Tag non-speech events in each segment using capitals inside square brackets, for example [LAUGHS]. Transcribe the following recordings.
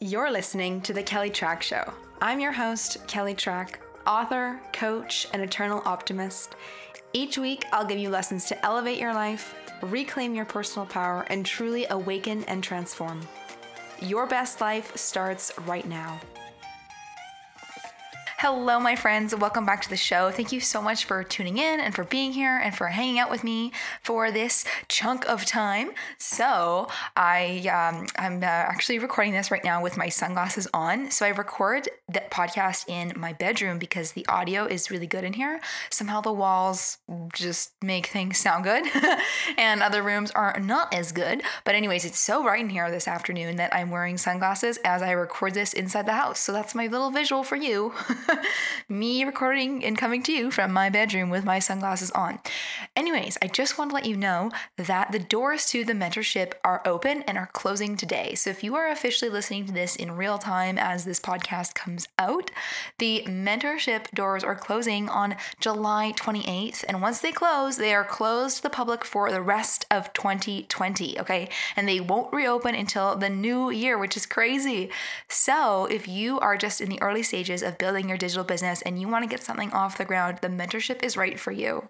You're listening to The Kelly Trach Show. I'm your host, Kelly Trach, author, coach, and eternal optimist. Each week, I'll give you lessons to elevate your life, reclaim your personal power, and truly awaken and transform. Your best life starts right now. Hello, my friends. Welcome back to the show. Thank you so much for tuning in and for being here and for hanging out with me for this chunk of time. So, I um, I'm uh, actually recording this right now with my sunglasses on. So I record that podcast in my bedroom because the audio is really good in here. Somehow the walls just make things sound good, [LAUGHS] and other rooms are not as good. But anyways, it's so bright in here this afternoon that I'm wearing sunglasses as I record this inside the house. So that's my little visual for you. [LAUGHS] [LAUGHS] me recording and coming to you from my bedroom with my sunglasses on. Anyways, I just want to let you know that the doors to the mentorship are open and are closing today. So if you are officially listening to this in real time as this podcast comes out, the mentorship doors are closing on July 28th. And once they close, they are closed to the public for the rest of 2020. Okay. And they won't reopen until the new year, which is crazy. So if you are just in the early stages of building your digital business and you want to get something off the ground, the mentorship is right for you.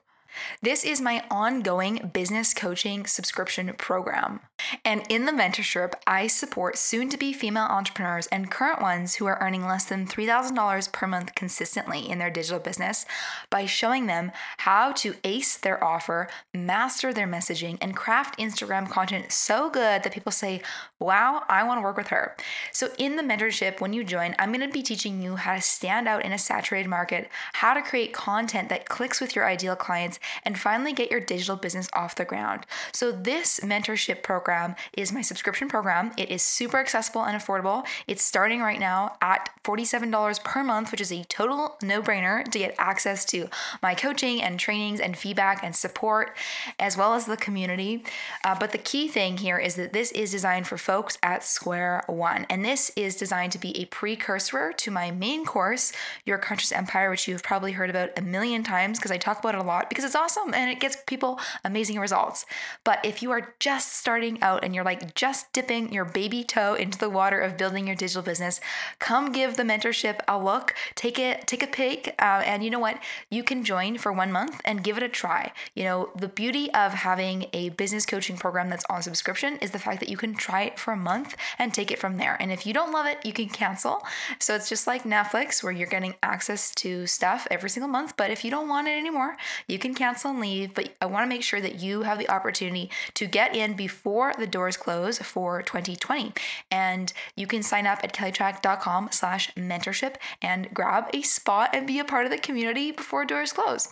This is my ongoing business coaching subscription program. And in the mentorship, I support soon to be female entrepreneurs and current ones who are earning less than $3,000 per month consistently in their digital business by showing them how to ace their offer, master their messaging, and craft Instagram content so good that people say, Wow, I want to work with her. So, in the mentorship, when you join, I'm going to be teaching you how to stand out in a saturated market, how to create content that clicks with your ideal clients, and finally get your digital business off the ground. So, this mentorship program is my subscription program. It is super accessible and affordable. It's starting right now at $47 per month, which is a total no brainer to get access to my coaching and trainings and feedback and support, as well as the community. Uh, but the key thing here is that this is designed for folks at square one. And this is designed to be a precursor to my main course, Your Conscious Empire, which you've probably heard about a million times because I talk about it a lot because it's awesome and it gets people amazing results. But if you are just starting out and you're like just dipping your baby toe into the water of building your digital business, come give the mentorship a look. Take it, take a peek, uh, and you know what? You can join for one month and give it a try. You know, the beauty of having a business coaching program that's on subscription is the fact that you can try it for a month and take it from there. And if you don't love it, you can cancel. So it's just like Netflix where you're getting access to stuff every single month. But if you don't want it anymore, you can cancel and leave, but I want to make sure that you have the opportunity to get in before the doors close for 2020. And you can sign up at kellytrach.com slash mentorship and grab a spot and be a part of the community before doors close.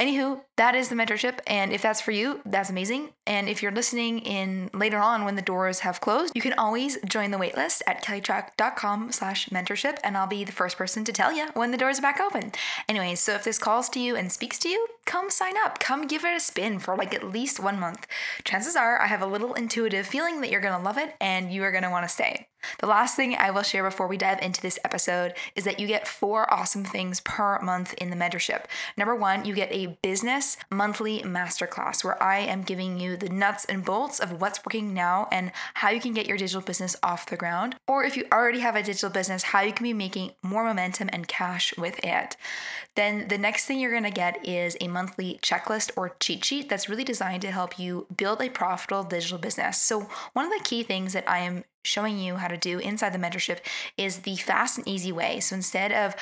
Anywho, that is the mentorship. And if that's for you, that's amazing. And if you're listening in later on when the doors have closed, you can always join the waitlist at kellytrach.com slash mentorship. And I'll be the first person to tell you when the doors are back open. Anyways, so if this calls to you and speaks to you, come sign up. Come give it a spin for like at least one month. Chances are I have a little intuitive feeling that you're going to love it and you are going to want to stay. The last thing I will share before we dive into this episode is that you get four awesome things per month in the mentorship. Number one, you get a business monthly masterclass where I am giving you the nuts and bolts of what's working now and how you can get your digital business off the ground. Or if you already have a digital business, how you can be making more momentum and cash with it. Then the next thing you're gonna get is a monthly checklist or cheat sheet that's really designed to help you build a profitable digital business. So, one of the key things that I am showing you how to do inside the mentorship is the fast and easy way. So instead of,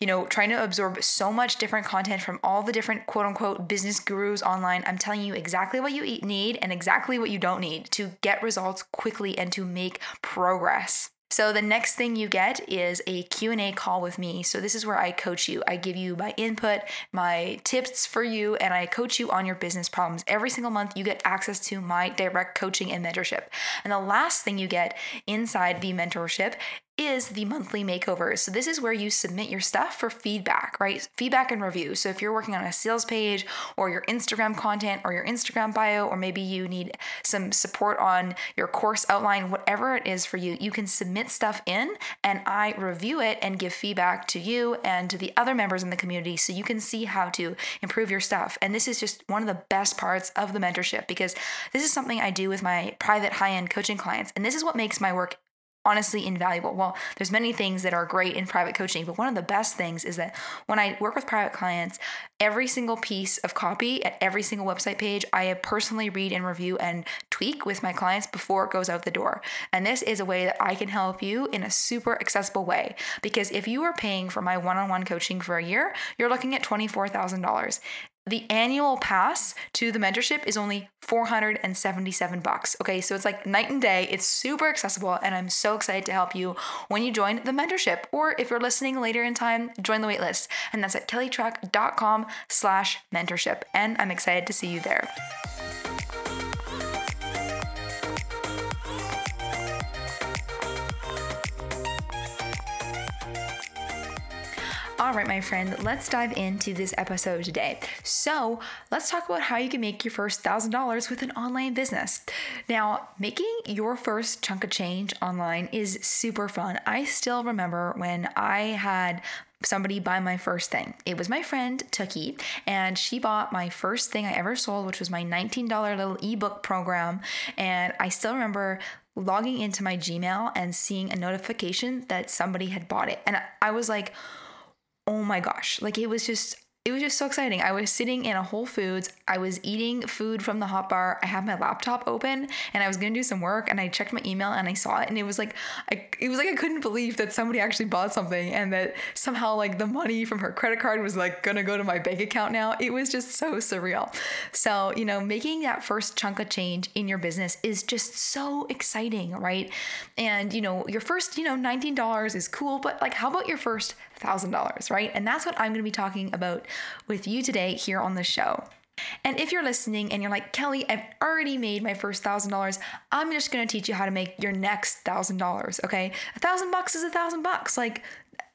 you know, trying to absorb so much different content from all the different quote unquote business gurus online, I'm telling you exactly what you need and exactly what you don't need to get results quickly and to make progress. So the next thing you get is a Q&A call with me. So this is where I coach you. I give you my input, my tips for you, and I coach you on your business problems. Every single month you get access to my direct coaching and mentorship. And the last thing you get inside the mentorship is the monthly makeovers. So this is where you submit your stuff for feedback, right? Feedback and review. So if you're working on a sales page or your Instagram content or your Instagram bio, or maybe you need some support on your course outline, whatever it is for you, you can submit stuff in and I review it and give feedback to you and to the other members in the community so you can see how to improve your stuff. And this is just one of the best parts of the mentorship because this is something I do with my private high-end coaching clients and this is what makes my work honestly invaluable. Well, there's many things that are great in private coaching, but one of the best things is that when I work with private clients, every single piece of copy at every single website page, I personally read and review and tweak with my clients before it goes out the door. And this is a way that I can help you in a super accessible way because if you are paying for my one-on-one coaching for a year, you're looking at $24,000. The annual pass to the mentorship is only 477 bucks. Okay, so it's like night and day. It's super accessible, and I'm so excited to help you when you join the mentorship. Or if you're listening later in time, join the waitlist. And that's at kellytrach.com slash mentorship. And I'm excited to see you there. All right, my friend, let's dive into this episode today. So, let's talk about how you can make your first $1,000 with an online business. Now, making your first chunk of change online is super fun. I still remember when I had somebody buy my first thing. It was my friend Tookie, and she bought my first thing I ever sold, which was my $19 little ebook program. And I still remember logging into my Gmail and seeing a notification that somebody had bought it. And I was like, oh my gosh, like it was just it was just so exciting. I was sitting in a Whole Foods. I was eating food from the hot bar. I had my laptop open and I was gonna do some work and I checked my email and I saw it and it was like I it was like I couldn't believe that somebody actually bought something and that somehow like the money from her credit card was like gonna go to my bank account now. It was just so surreal. So, you know, making that first chunk of change in your business is just so exciting, right? And you know, your first, you know, $19 is cool, but like how about your first $1,000, right? And that's what I'm going to be talking about with you today here on the show. And if you're listening and you're like, Kelly, I've already made my first thousand dollars, I'm just gonna teach you how to make your next thousand dollars. Okay. A thousand bucks is a thousand bucks. Like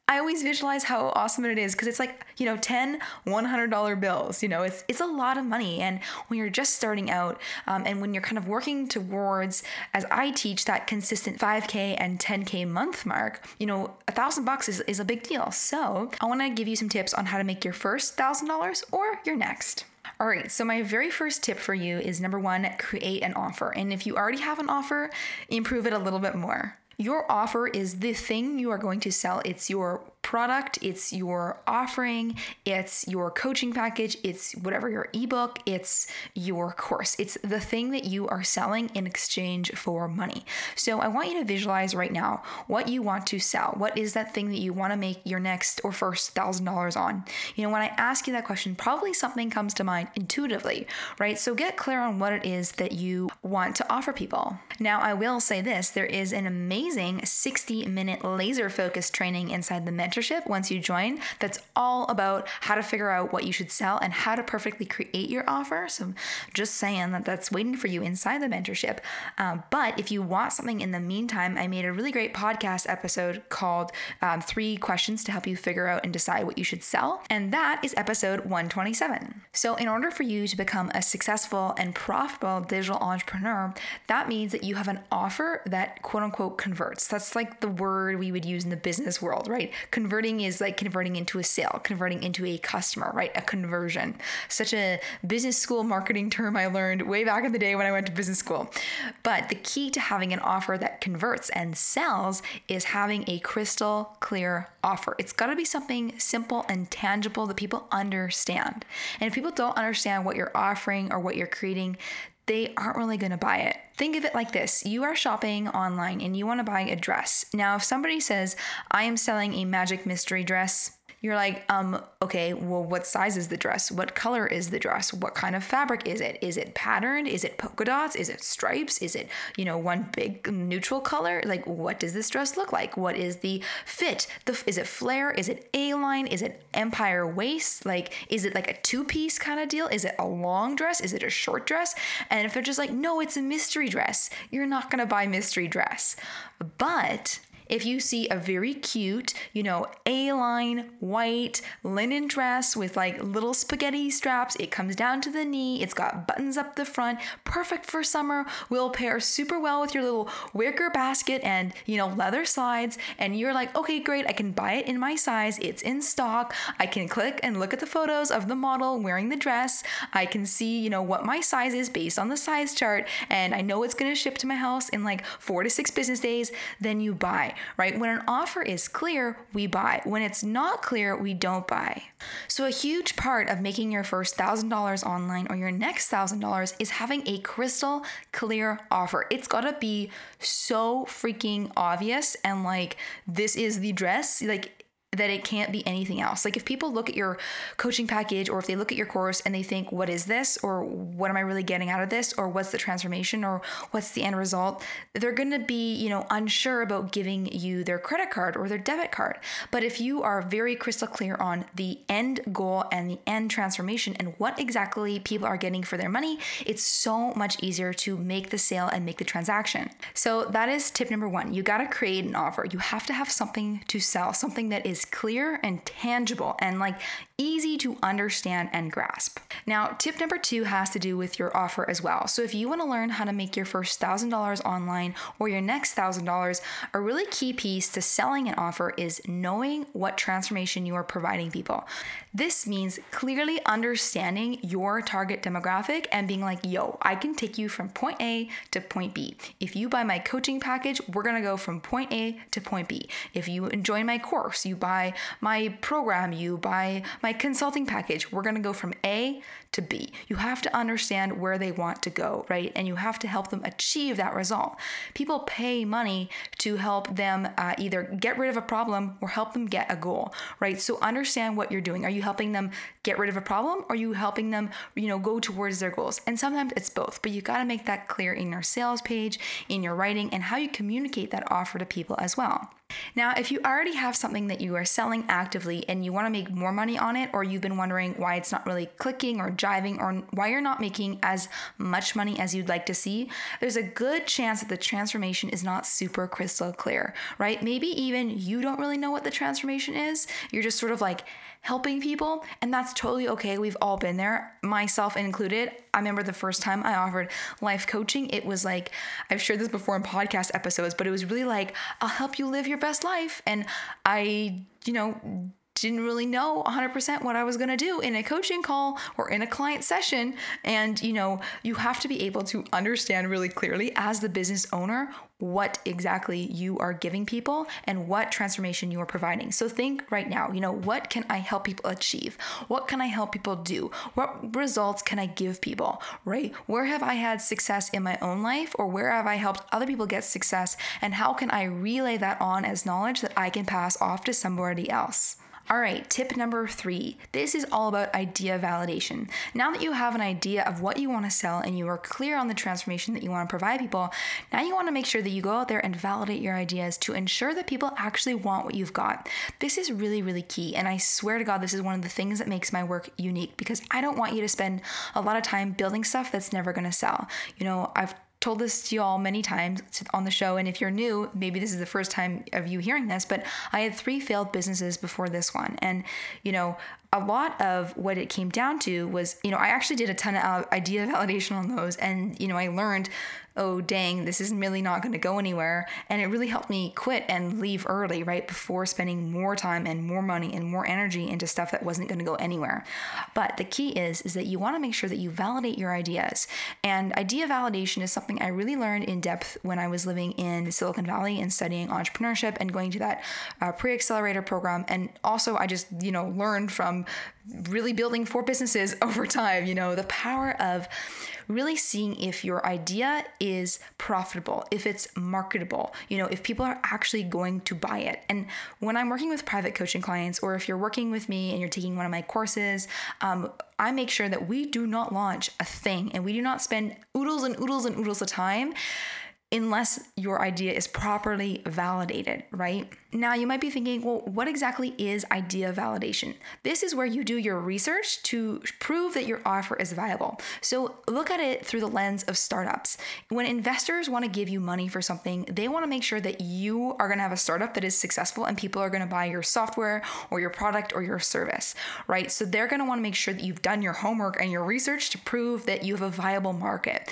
I always visualize how awesome it is because it's like, you know, 10 $100 bills. You know, it's, it's a lot of money. And when you're just starting out um, and when you're kind of working towards, as I teach, that consistent 5K and 10K month mark, you know, a thousand bucks is, is a big deal. So I want to give you some tips on how to make your first thousand dollars or your next. All right, so my very first tip for you is number one, create an offer. And if you already have an offer, improve it a little bit more. Your offer is the thing you are going to sell. It's your product, it's your offering, it's your coaching package, it's whatever your ebook, it's your course. It's the thing that you are selling in exchange for money. So I want you to visualize right now what you want to sell. What is that thing that you want to make your next or first thousand dollars on? You know, when I ask you that question, probably something comes to mind intuitively, right? So get clear on what it is that you want to offer people. Now, I will say this there is an amazing 60 minute laser focused training inside the mentorship once you join that's all about how to figure out what you should sell and how to perfectly create your offer. So, just saying that that's waiting for you inside the mentorship. Um, but if you want something in the meantime, I made a really great podcast episode called um, Three Questions to Help You Figure Out and Decide What You Should Sell. And that is episode 127. So, in order for you to become a successful and profitable digital entrepreneur, that means that you have an offer that quote unquote converts. That's like the word we would use in the business world, right? Converting is like converting into a sale, converting into a customer, right? A conversion. Such a business school marketing term I learned way back in the day when I went to business school. But the key to having an offer that converts and sells is having a crystal clear offer. It's got to be something simple and tangible that people understand. And if people don't understand what you're offering or what you're creating, they aren't really going to buy it. Think of it like this you are shopping online and you want to buy a dress. Now, if somebody says, I am selling a magic mystery dress, you're like, um, okay, well, what size is the dress? What color is the dress? What kind of fabric is it? Is it patterned? Is it polka dots? Is it stripes? Is it, you know, one big neutral color? Like, what does this dress look like? What is the fit? The is it flare? Is it A line? Is it empire waist? Like, is it like a two piece kind of deal? Is it a long dress? Is it a short dress? And if they're just like, no, it's a mystery dress, you're not gonna buy mystery dress. But If you see a very cute, you know, A line white linen dress with like little spaghetti straps, it comes down to the knee, it's got buttons up the front, perfect for summer, will pair super well with your little wicker basket and, you know, leather slides. And you're like, okay, great, I can buy it in my size, it's in stock. I can click and look at the photos of the model wearing the dress. I can see, you know, what my size is based on the size chart, and I know it's gonna ship to my house in like four to six business days. Then you buy, right? When an offer is clear, we buy. When it's not clear, we don't buy. So, a huge part of making your first $1,000 online or your next $1,000 is having a crystal clear offer. It's gotta be so freaking obvious and like, this is the dress. Like, that it can't be anything else. Like if people look at your coaching package or if they look at your course and they think, what is this? Or what am I really getting out of this? Or what's the transformation? Or what's the end result? They're going to be, you know, unsure about giving you their credit card or their debit card. But if you are very crystal clear on the end goal and the end transformation and what exactly people are getting for their money, it's so much easier to make the sale and make the transaction. So that is tip number one. You got to create an offer. You have to have something to sell, something that is clear and tangible and like easy to understand and grasp. Now, tip number two has to do with your offer as well. So, if you want to learn how to make your first $1,000 online or your next $1,000, a really key piece to selling an offer is knowing what transformation you are providing people. This means clearly understanding your target demographic and being like, yo, I can take you from point A to point B. If you buy my coaching package, we're gonna go from point A to point B. If you join my course, you buy my program, you my my consulting package, we're going to go from A to be. You have to understand where they want to go, right? And you have to help them achieve that result. People pay money to help them uh, either get rid of a problem or help them get a goal, right? So understand what you're doing. Are you helping them get rid of a problem or are you helping them, you know, go towards their goals? And sometimes it's both, but you got to make that clear in your sales page, in your writing, and how you communicate that offer to people as well. Now, if you already have something that you are selling actively and you want to make more money on it, or you've been wondering why it's not really clicking or jiving, or why you're not making as much money as you'd like to see, there's a good chance that the transformation is not super crystal clear, right? Maybe even you don't really know what the transformation is. You're just sort of like, helping people, and that's totally okay. We've all been there, myself included. I remember the first time I offered life coaching, it was like, I've shared this before in podcast episodes, but it was really like, I'll help you live your best life. And I, you know, didn't really know 100% what I was going to do in a coaching call or in a client session. And, you know, you have to be able to understand really clearly as the business owner what exactly you are giving people and what transformation you are providing. So think right now, you know, what can I help people achieve? What can I help people do? What results can I give people, right? Where have I had success in my own life or where have I helped other people get success? And how can I relay that on as knowledge that I can pass off to somebody else? All right, tip number three. This is all about idea validation. Now that you have an idea of what you want to sell and you are clear on the transformation that you want to provide people, now you want to make sure that you go out there and validate your ideas to ensure that people actually want what you've got. This is really, really key. And I swear to God, this is one of the things that makes my work unique because I don't want you to spend a lot of time building stuff that's never going to sell. You know, I've told this to you all many times on the show. And if you're new, maybe this is the first time of you hearing this, but I had three failed businesses before this one. And, you know, a lot of what it came down to was, you know, I actually did a ton of uh, idea validation on those. And, you know, I learned oh, dang, this is really not going to go anywhere. And it really helped me quit and leave early, right? Before spending more time and more money and more energy into stuff that wasn't going to go anywhere. But the key is, is that you want to make sure that you validate your ideas. And idea validation is something I really learned in depth when I was living in Silicon Valley and studying entrepreneurship and going to that uh, pre accelerator program. And also, I just, you know, learned from really building four businesses [LAUGHS] over time, you know, the power of really seeing if your idea is profitable, if it's marketable, you know, if people are actually going to buy it. And when I'm working with private coaching clients, or if you're working with me and you're taking one of my courses, um, I make sure that we do not launch a thing and we do not spend oodles and oodles and oodles of time unless your idea is properly validated, right? Now, you might be thinking, well, what exactly is idea validation? This is where you do your research to prove that your offer is viable. So, look at it through the lens of startups. When investors want to give you money for something, they want to make sure that you are going to have a startup that is successful and people are going to buy your software or your product or your service, right? So, they're going to want to make sure that you've done your homework and your research to prove that you have a viable market.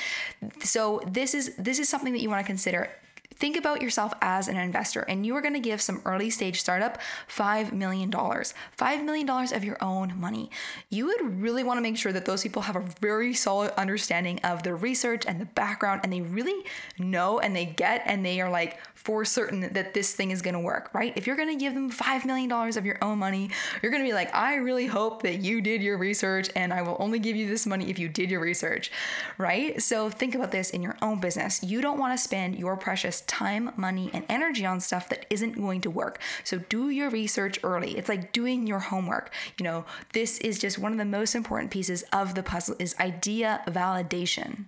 So, this is this is something that you want to consider Think about yourself as an investor, and you are going to give some early stage startup $5 million. $5 million of your own money. You would really want to make sure that those people have a very solid understanding of the research and the background, and they really know and they get and they are like for certain that this thing is going to work, right? If you're going to give them $5 million of your own money, you're going to be like, I really hope that you did your research, and I will only give you this money if you did your research, right? So think about this in your own business. You don't want to spend your precious time, money, and energy on stuff that isn't going to work. So do your research early. It's like doing your homework. You know, this is just one of the most important pieces of the puzzle is idea validation.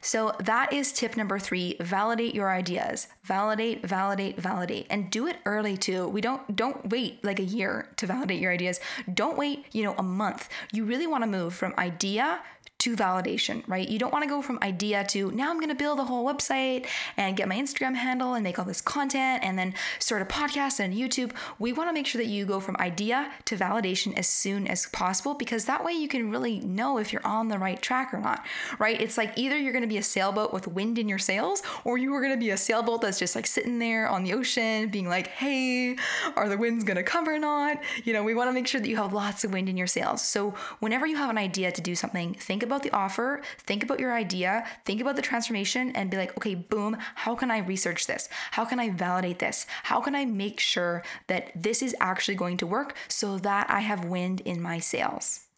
So that is tip number 3, validate your ideas. Validate, validate, validate and do it early too. We don't don't wait like a year to validate your ideas. Don't wait, you know, a month. You really want to move from idea to validation, right? You don't want to go from idea to now I'm going to build a whole website and get my Instagram handle and make all this content and then start a podcast and YouTube. We want to make sure that you go from idea to validation as soon as possible because that way you can really know if you're on the right track or not, right? It's like either you're going to be a sailboat with wind in your sails or you are going to be a sailboat that's just like sitting there on the ocean being like, hey, are the winds going to come or not? You know, we want to make sure that you have lots of wind in your sails. So whenever you have an idea to do something, think about the offer, think about your idea, think about the transformation, and be like, okay, boom, how can I research this? How can I validate this? How can I make sure that this is actually going to work so that I have wind in my sails?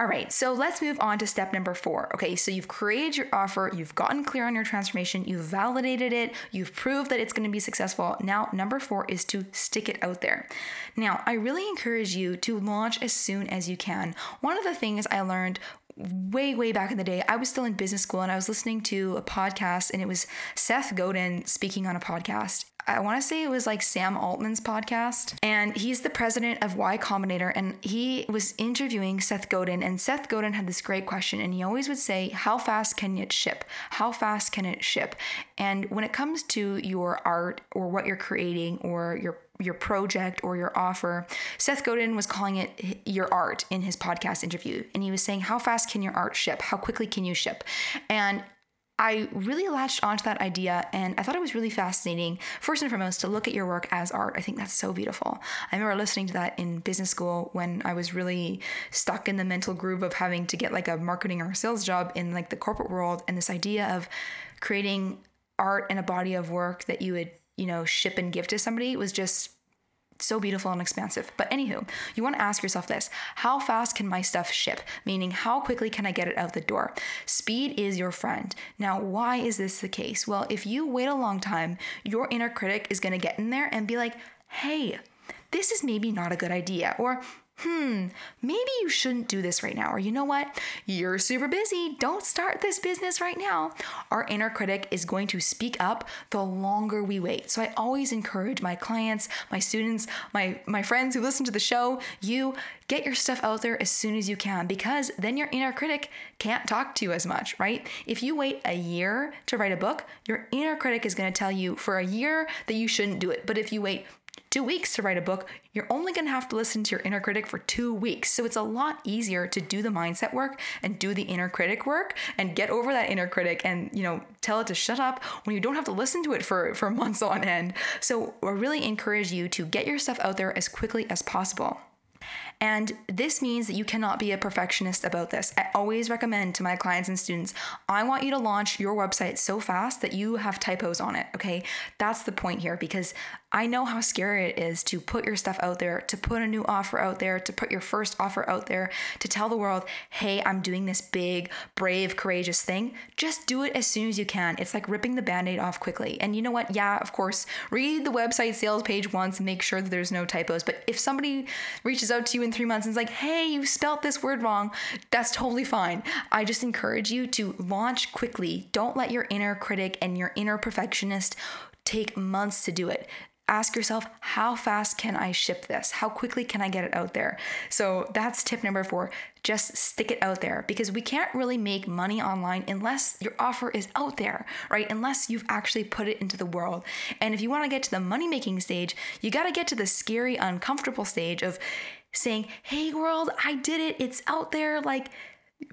All right, so let's move on to step number four. Okay, so you've created your offer, you've gotten clear on your transformation, you've validated it, you've proved that it's gonna be successful. Now, number four is to stick it out there. Now, I really encourage you to launch as soon as you can. One of the things I learned way way back in the day i was still in business school and i was listening to a podcast and it was seth godin speaking on a podcast I want to say it was like Sam Altman's podcast, and he's the president of Y Combinator, and he was interviewing Seth Godin, and Seth Godin had this great question, and he always would say, "How fast can it ship? How fast can it ship?" And when it comes to your art or what you're creating or your your project or your offer. Seth Godin was calling it your art in his podcast interview. And he was saying, How fast can your art ship? How quickly can you ship? And I really latched onto that idea and I thought it was really fascinating, first and foremost, to look at your work as art. I think that's so beautiful. I remember listening to that in business school when I was really stuck in the mental groove of having to get like a marketing or sales job in like the corporate world and this idea of creating art and a body of work that you would you know, ship and give to somebody was just so beautiful and expansive. But anywho, you want to ask yourself this how fast can my stuff ship? Meaning, how quickly can I get it out the door? Speed is your friend. Now, why is this the case? Well, if you wait a long time, your inner critic is going to get in there and be like, hey, this is maybe not a good idea. Or, hmm, maybe you shouldn't do this right now. Or you know what? You're super busy. Don't start this business right now. Our inner critic is going to speak up the longer we wait. So I always encourage my clients, my students, my, my friends who listen to the show, you get your stuff out there as soon as you can because then your inner critic can't talk to you as much, right? If you wait a year to write a book, your inner critic is going to tell you for a year that you shouldn't do it. But if you wait two weeks to write a book, you're only going to have to listen to your inner critic for two weeks. So it's a lot easier to do the mindset work and do the inner critic work and get over that inner critic and, you know, tell it to shut up when you don't have to listen to it for, for [LAUGHS] months on end. So I really encourage you to get your stuff out there as quickly as possible. And this means that you cannot be a perfectionist about this. I always recommend to my clients and students, I want you to launch your website so fast that you have typos on it, okay? That's the point here because I know how scary it is to put your stuff out there, to put a new offer out there, to put your first offer out there, to tell the world, hey, I'm doing this big, brave, courageous thing. Just do it as soon as you can. It's like ripping the band aid off quickly. And you know what? Yeah, of course, read the website sales page once, and make sure that there's no typos. But if somebody reaches out to you in three months and it's like, hey, you spelt this word wrong, that's totally fine. I just encourage you to launch quickly. Don't let your inner critic and your inner perfectionist take months to do it ask yourself, how fast can I ship this? How quickly can I get it out there? So that's tip number four. Just stick it out there because we can't really make money online unless your offer is out there, right? Unless you've actually put it into the world. And if you want to get to the money making stage, you got to get to the scary, uncomfortable stage of saying, hey, world, I did it. It's out there. Like,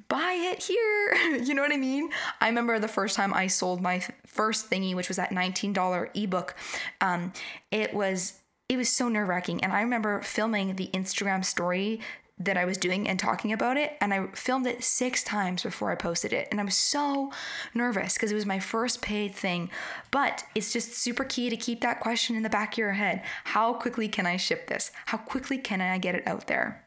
buy it here. [LAUGHS] you know what I mean? I remember the first time I sold my first thingy, which was that $19 ebook. Um, it was it was so nerve wracking, and I remember filming the Instagram story that I was doing and talking about it. And I filmed it six times before I posted it. And I was so nervous because it was my first paid thing. But it's just super key to keep that question in the back of your head How quickly can I ship this? How quickly can I get it out there?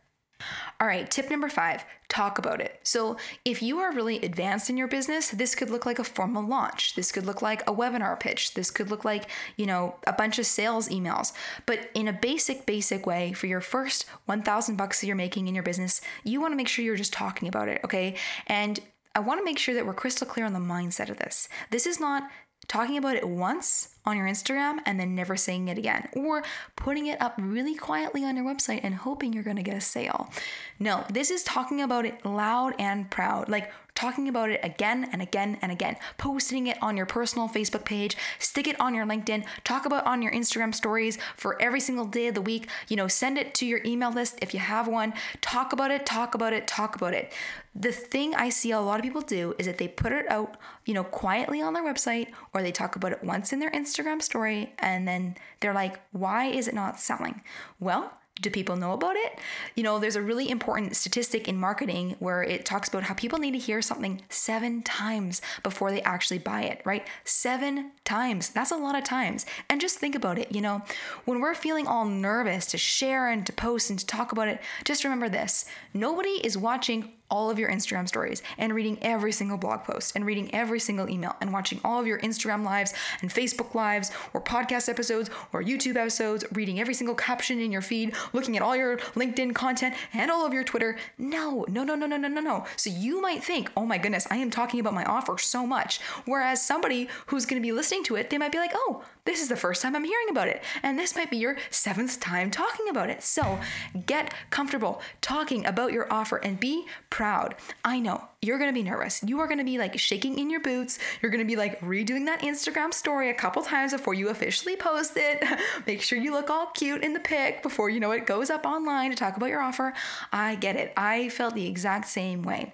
All right, tip number five talk about it. So, if you are really advanced in your business, this could look like a formal launch. This could look like a webinar pitch. This could look like, you know, a bunch of sales emails. But in a basic, basic way, for your first 1000 bucks that you're making in your business, you want to make sure you're just talking about it, okay? And I want to make sure that we're crystal clear on the mindset of this. This is not talking about it once on your Instagram and then never saying it again, or putting it up really quietly on your website and hoping you're gonna get a sale. No, this is talking about it loud and proud, like talking about it again and again and again, posting it on your personal Facebook page, stick it on your LinkedIn, talk about it on your Instagram stories for every single day of the week, you know, send it to your email list if you have one, talk about it, talk about it, talk about it. The thing I see a lot of people do is that they put it out, you know, quietly on their website or they talk about it once in their Instagram story and then they're like, why is it not selling? Well, do people know about it? You know, there's a really important statistic in marketing where it talks about how people need to hear something seven times before they actually buy it, right? Seven times. That's a lot of times. And just think about it, you know, when we're feeling all nervous to share and to post and to talk about it, just remember this nobody is watching all of your Instagram stories and reading every single blog post and reading every single email and watching all of your Instagram lives and Facebook lives or podcast episodes or YouTube episodes, reading every single caption in your feed, looking at all your LinkedIn content and all of your Twitter. No, no, no, no, no, no, no, no. So you might think, oh my goodness, I am talking about my offer so much. Whereas somebody who's going to be listening to it, they might be like, oh, this is the first time I'm hearing about it. And this might be your seventh time talking about it. So get comfortable talking about your offer and be proud. I know you're gonna be nervous. You are gonna be like shaking in your boots. You're gonna be like redoing that Instagram story a couple times before you officially post it. [LAUGHS] Make sure you look all cute in the pic before you know it goes up online to talk about your offer. I get it. I felt the exact same way.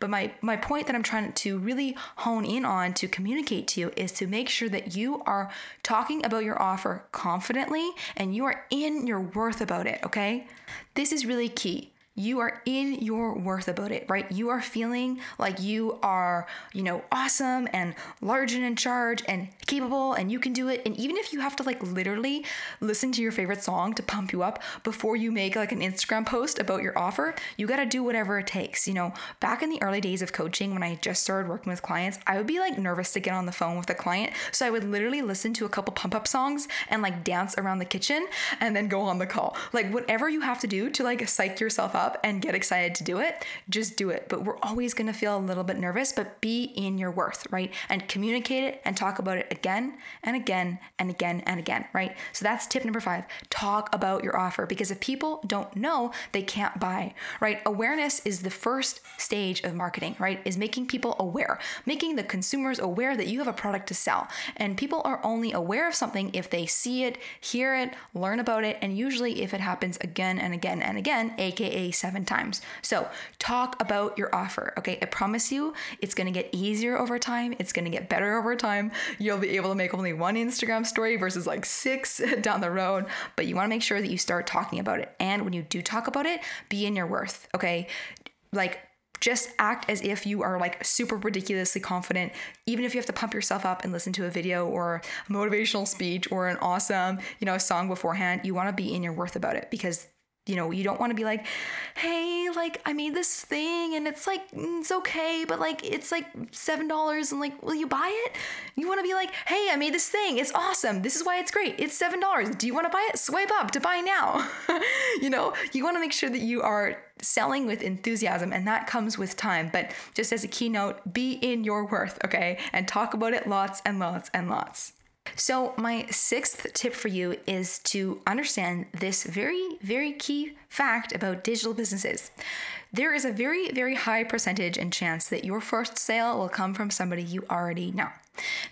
But my my point that I'm trying to really hone in on to communicate to you is to make sure that you are talking about your offer confidently and you are in your worth about it, okay? This is really key you are in your worth about it, right? You are feeling like you are, you know, awesome and large and in charge and capable and you can do it. And even if you have to like literally listen to your favorite song to pump you up before you make like an Instagram post about your offer, you got to do whatever it takes. You know, back in the early days of coaching when I just started working with clients, I would be like nervous to get on the phone with a client. So I would literally listen to a couple pump up songs and like dance around the kitchen and then go on the call. Like whatever you have to do to like psych yourself up and get excited to do it, just do it. But we're always going to feel a little bit nervous, but be in your worth, right? And communicate it and talk about it again and again and again and again, right? So that's tip number five talk about your offer because if people don't know, they can't buy, right? Awareness is the first stage of marketing, right? Is making people aware, making the consumers aware that you have a product to sell. And people are only aware of something if they see it, hear it, learn about it, and usually if it happens again and again and again, aka seven times. So talk about your offer. Okay. I promise you it's going to get easier over time. It's going to get better over time. You'll be able to make only one Instagram story versus like six [LAUGHS] down the road. But you want to make sure that you start talking about it. And when you do talk about it, be in your worth. Okay. Like, just act as if you are like super ridiculously confident even if you have to pump yourself up and listen to a video or a motivational speech or an awesome you know song beforehand you want to be in your worth about it because you know, you don't want to be like, hey, like I made this thing and it's like mm, it's okay, but like it's like seven dollars and like, will you buy it? You want to be like, hey, I made this thing, it's awesome. This is why it's great. It's seven dollars. Do you want to buy it? Swipe up to buy now. [LAUGHS] you know, you want to make sure that you are selling with enthusiasm and that comes with time. But just as a keynote, be in your worth, okay? And talk about it lots and lots and lots. So, my sixth tip for you is to understand this very, very key fact about digital businesses. There is a very, very high percentage and chance that your first sale will come from somebody you already know.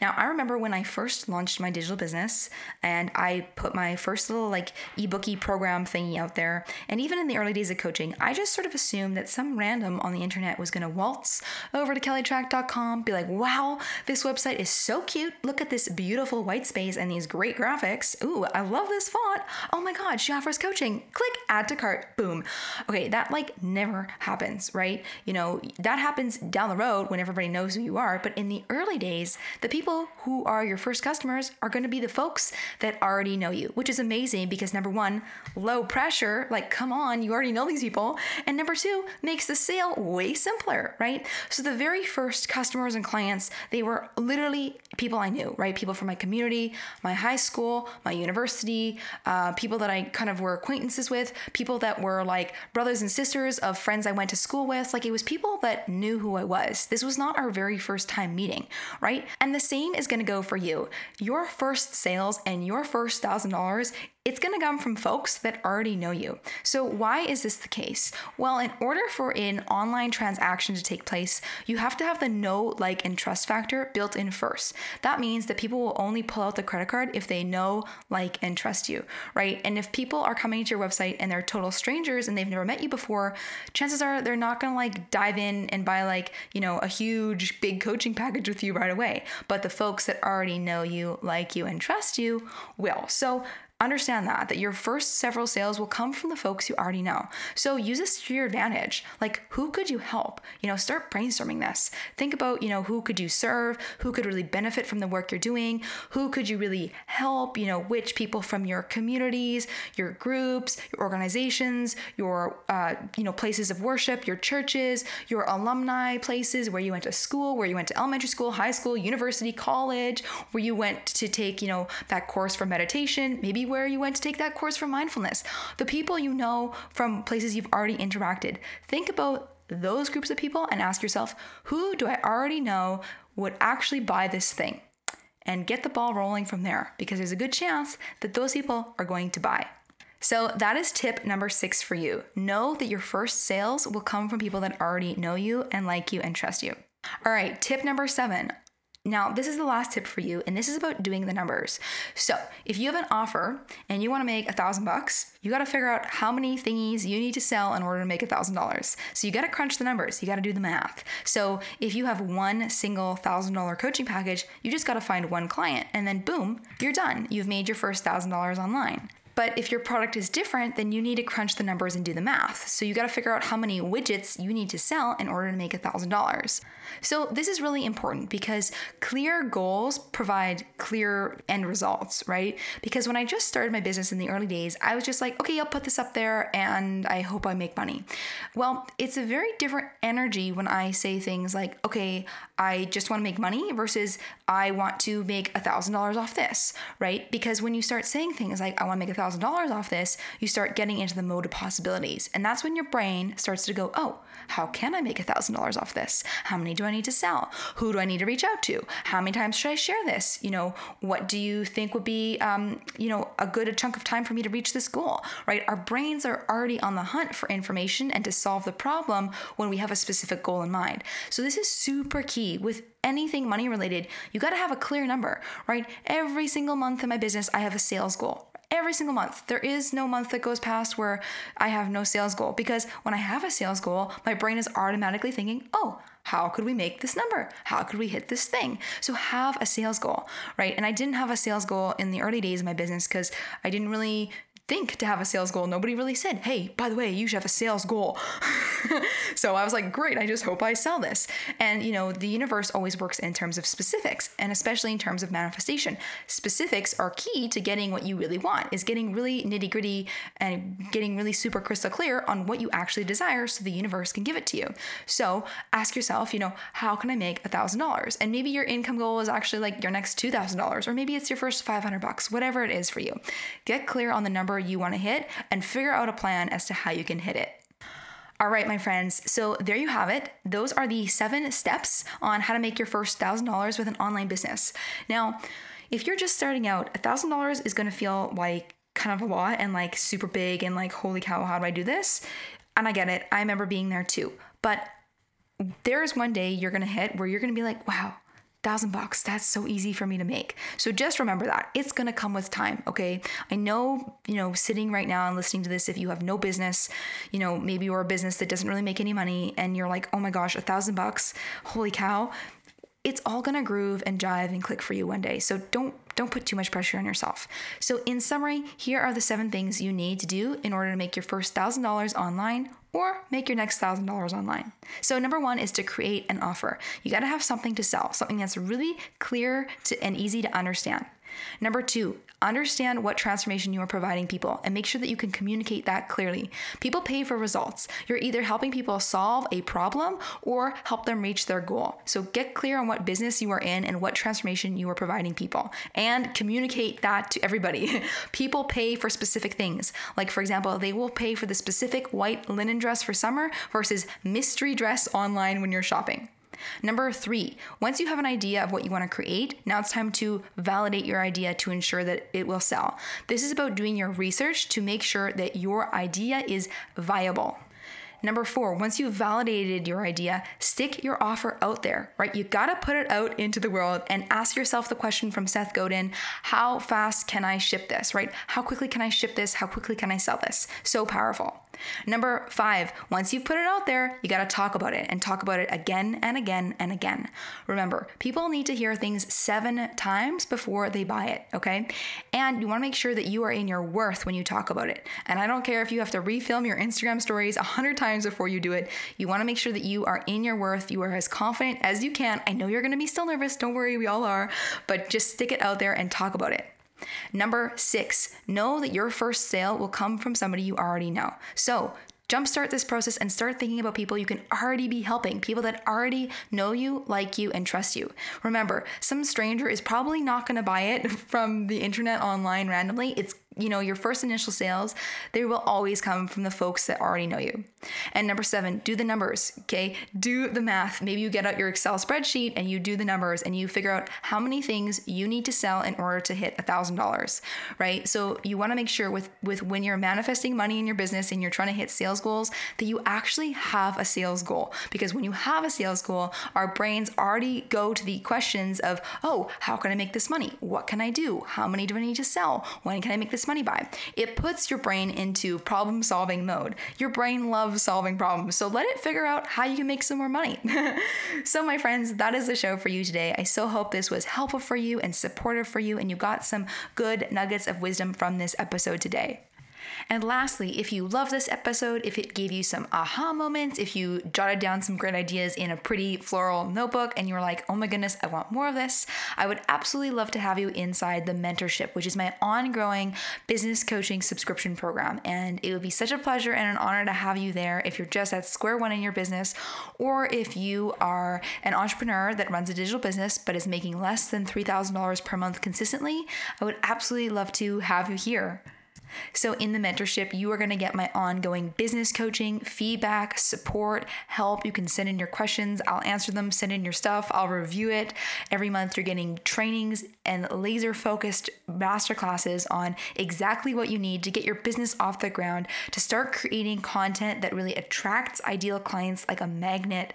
Now, I remember when I first launched my digital business and I put my first little like ebooky program thingy out there. And even in the early days of coaching, I just sort of assumed that some random on the internet was going to waltz over to kellytrach.com, be like, wow, this website is so cute. Look at this beautiful white space and these great graphics. Ooh, I love this font. Oh my God, she offers coaching. Click add to cart. Boom. Okay, that like never happens, right? You know, that happens down the road when everybody knows who you are. But in the early days, the people who are your first customers are going to be the folks that already know you, which is amazing because number one, low pressure, like come on, you already know these people. And number two, makes the sale way simpler, right? So the very first customers and clients, they were literally people I knew, right? People from my community, my high school, my university, uh, people that I kind of were acquaintances with, people that were like brothers and sisters of friends I went to school with. Like it was people that knew who I was. This was not our very first time meeting, right? And the same is to go for you. Your first sales and your first $1,000 it's going to come from folks that already know you. So, why is this the case? Well, in order for an online transaction to take place, you have to have the know, like, and trust factor built in first. That means that people will only pull out the credit card if they know, like, and trust you, right? And if people are coming to your website and they're total strangers and they've never met you before, chances are they're not going to like dive in and buy, like, you know, a huge, big coaching package with you right away. But the folks that already know you, like you, and trust you will. So, Understand that, that your first several sales will come from the folks you already know. So use this to your advantage. Like, who could you help? You know, start brainstorming this. Think about, you know, who could you serve? Who could really benefit from the work you're doing? Who could you really help? You know, which people from your communities, your groups, your organizations, your, uh, you know, places of worship, your churches, your alumni places where you went to school, where you went to elementary school, high school, university, college, where you went to take, you know, that course for meditation, maybe where you went to take that course for mindfulness, the people you know from places you've already interacted. Think about those groups of people and ask yourself, who do I already know would actually buy this thing? And get the ball rolling from there because there's a good chance that those people are going to buy. So, that is tip number six for you. Know that your first sales will come from people that already know you and like you and trust you. All right, tip number seven now, this is the last tip for you, and this is about doing the numbers. So, if you have an offer and you want to make a thousand bucks, you got to figure out how many thingies you need to sell in order to make a thousand dollars. So, you got to crunch the numbers, you got to do the math. So, if you have one single thousand dollar coaching package, you just got to find one client, and then boom, you're done. You've made your first thousand dollars online. But if your product is different, then you need to crunch the numbers and do the math. So you got to figure out how many widgets you need to sell in order to make $1,000. So this is really important because clear goals provide clear end results, right? Because when I just started my business in the early days, I was just like, okay, I'll put this up there and I hope I make money. Well, it's a very different energy when I say things like, okay, I just want to make money versus I want to make $1,000 off this, right? Because when you start saying things like, I want to make $1,000 off this, you start getting into the mode of possibilities. And that's when your brain starts to go, oh, how can I make $1,000 off this? How many do I need to sell? Who do I need to reach out to? How many times should I share this? You know, what do you think would be, um, you know, a good chunk of time for me to reach this goal, right? Our brains are already on the hunt for information and to solve the problem when we have a specific goal in mind. So this is super key with anything money related. You got to have a clear number, right? Every single month in my business, I have a sales goal every single month. There is no month that goes past where I have no sales goal because when I have a sales goal, my brain is automatically thinking, oh, how could we make this number? How could we hit this thing? So have a sales goal, right? And I didn't have a sales goal in the early days of my business because I didn't really think to have a sales goal. Nobody really said, hey, by the way, you should have a sales goal. [LAUGHS] so I was like, great, I just hope I sell this. And, you know, the universe always works in terms of specifics and especially in terms of manifestation. Specifics are key to getting what you really want, is getting really nitty gritty and getting really super crystal clear on what you actually desire so the universe can give it to you. So ask yourself, you know, how can I make a thousand dollars? And maybe your income goal is actually like your next two thousand dollars, or maybe it's your first five hundred bucks, whatever it is for you. Get clear on the number you want to hit and figure out a plan as to how you can hit it. All right, my friends. So there you have it. Those are the seven steps on how to make your first thousand dollars with an online business. Now, if you're just starting out, a thousand dollars is going to feel like kind of a lot and like super big and like, holy cow, how do I do this? And I get it. I remember being there too. But there's one day you're going to hit where you're going to be like, wow, thousand bucks that's so easy for me to make. So just remember that. It's going to come with time okay? I know you know sitting right now and listening to this if you have no business you know maybe you're a business that doesn't really make any money and you're like oh my gosh a thousand bucks? Holy cow. It's all to groove and jive and click for you one day. So don't don't put too much pressure on yourself. So, in summary, here are the seven things you need to do in order to make your first $1,000 online or make your next $1,000 online. So, number one is to create an offer. You got to have something to sell, something that's really clear to, and easy to understand. Number two, understand what transformation you are providing people and make sure that you can communicate that clearly. People pay for results. You're either helping people solve a problem or help them reach their goal. So get clear on what business you are in and what transformation you are providing people and communicate that to everybody. [LAUGHS] people pay for specific things. Like, for example, they will pay for the specific white linen dress for summer versus mystery dress online when you're shopping. Number three, once you have an idea of what you want to create, now it's time to validate your idea to ensure that it will sell. This is about doing your research to make sure that your idea is viable. Number four, once you've validated your idea, stick your offer out there, right? You gotta put it out into the world and ask yourself the question from Seth Godin how fast can I ship this, right? How quickly can I ship this? How quickly can I sell this? So powerful. Number five, once you've put it out there, you got to talk about it and talk about it again and again and again. Remember, people need to hear things seven times before they buy it, okay? And you want to make sure that you are in your worth when you talk about it. And I don't care if you have to refilm your Instagram stories a hundred times before you do it. You want to make sure that you are in your worth. You are as confident as you can. I know you're going to be still nervous. Don't worry, we all are. But just stick it out there and talk about it. Number six, know that your first sale will come from somebody you already know. So jumpstart this process and start thinking about people you can already be helping, people that already know you, like you, and trust you. Remember, some stranger is probably not going to buy it [LAUGHS] from the internet online randomly. It's you know, your first initial sales, they will always come from the folks that already know you. And number seven, do the numbers, okay? Do the math. Maybe you get out your Excel spreadsheet and you do the numbers and you figure out how many things you need to sell in order to hit a $1,000, right? So you wanna make sure with, with when you're manifesting money in your business and you're trying to hit sales goals, that you actually have a sales goal. Because when you have a sales goal, our brains already go to the questions of, oh, how can I make this money? What can I do? How many do I need to sell? When can I make this this money by. It puts your brain into problem solving mode. Your brain loves solving problems, so let it figure out how you can make some more money. [LAUGHS] so, my friends, that is the show for you today. I so hope this was helpful for you and supportive for you, and you got some good nuggets of wisdom from this episode today. And lastly, if you love this episode, if it gave you some aha moments, if you jotted down some great ideas in a pretty floral notebook and you were like, oh my goodness, I want more of this, I would absolutely love to have you inside the mentorship, which is my ongoing business coaching subscription program. And it would be such a pleasure and an honor to have you there if you're just at square one in your business or if you are an entrepreneur that runs a digital business but is making less than $3,000 per month consistently. I would absolutely love to have you here. So, in the mentorship, you are going to get my ongoing business coaching, feedback, support, help. You can send in your questions, I'll answer them, send in your stuff, I'll review it. Every month, you're getting trainings and laser focused masterclasses on exactly what you need to get your business off the ground, to start creating content that really attracts ideal clients like a magnet,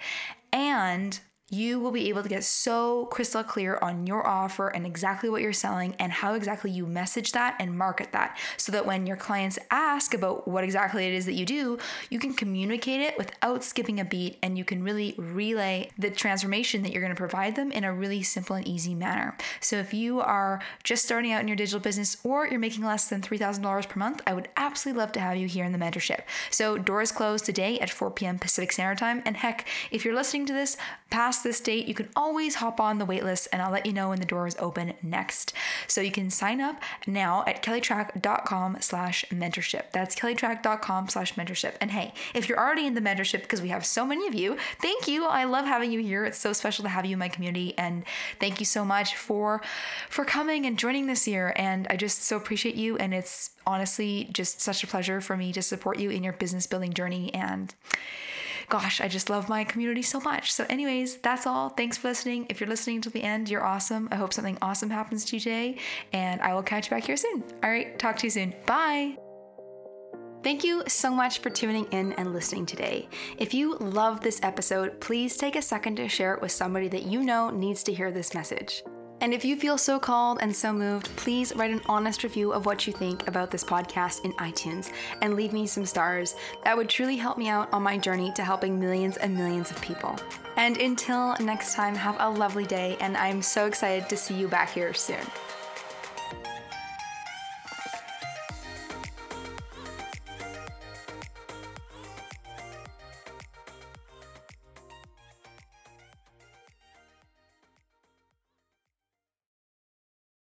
and you will be able to get so crystal clear on your offer and exactly what you're selling and how exactly you message that and market that so that when your clients ask about what exactly it is that you do, you can communicate it without skipping a beat and you can really relay the transformation that you're going to provide them in a really simple and easy manner. So if you are just starting out in your digital business or you're making less than $3,000 per month, I would absolutely love to have you here in the mentorship. So doors close today at 4 p.m. Pacific Standard Time. And heck, if you're listening to this past past this date, you can always hop on the waitlist and I'll let you know when the doors open next. So you can sign up now at kellytrach.com slash mentorship. That's kellytrach.com slash mentorship. And hey, if you're already in the mentorship, because we have so many of you, thank you. I love having you here. It's so special to have you in my community. And thank you so much for for coming and joining this year. And I just so appreciate you. And it's honestly just such a pleasure for me to support you in your business building journey. And gosh, I just love my community so much. So, anyways, that's all. Thanks for listening. If you're listening to the end, you're awesome. I hope something awesome happens to you today, and I will catch you back here soon. All right, talk to you soon. Bye. Thank you so much for tuning in and listening today. If you love this episode, please take a second to share it with somebody that you know needs to hear this message. And if you feel so called and so moved, please write an honest review of what you think about this podcast in iTunes and leave me some stars. That would truly help me out on my journey to helping millions and millions of people. And until next time, have a lovely day, and I'm so excited to see you back here soon.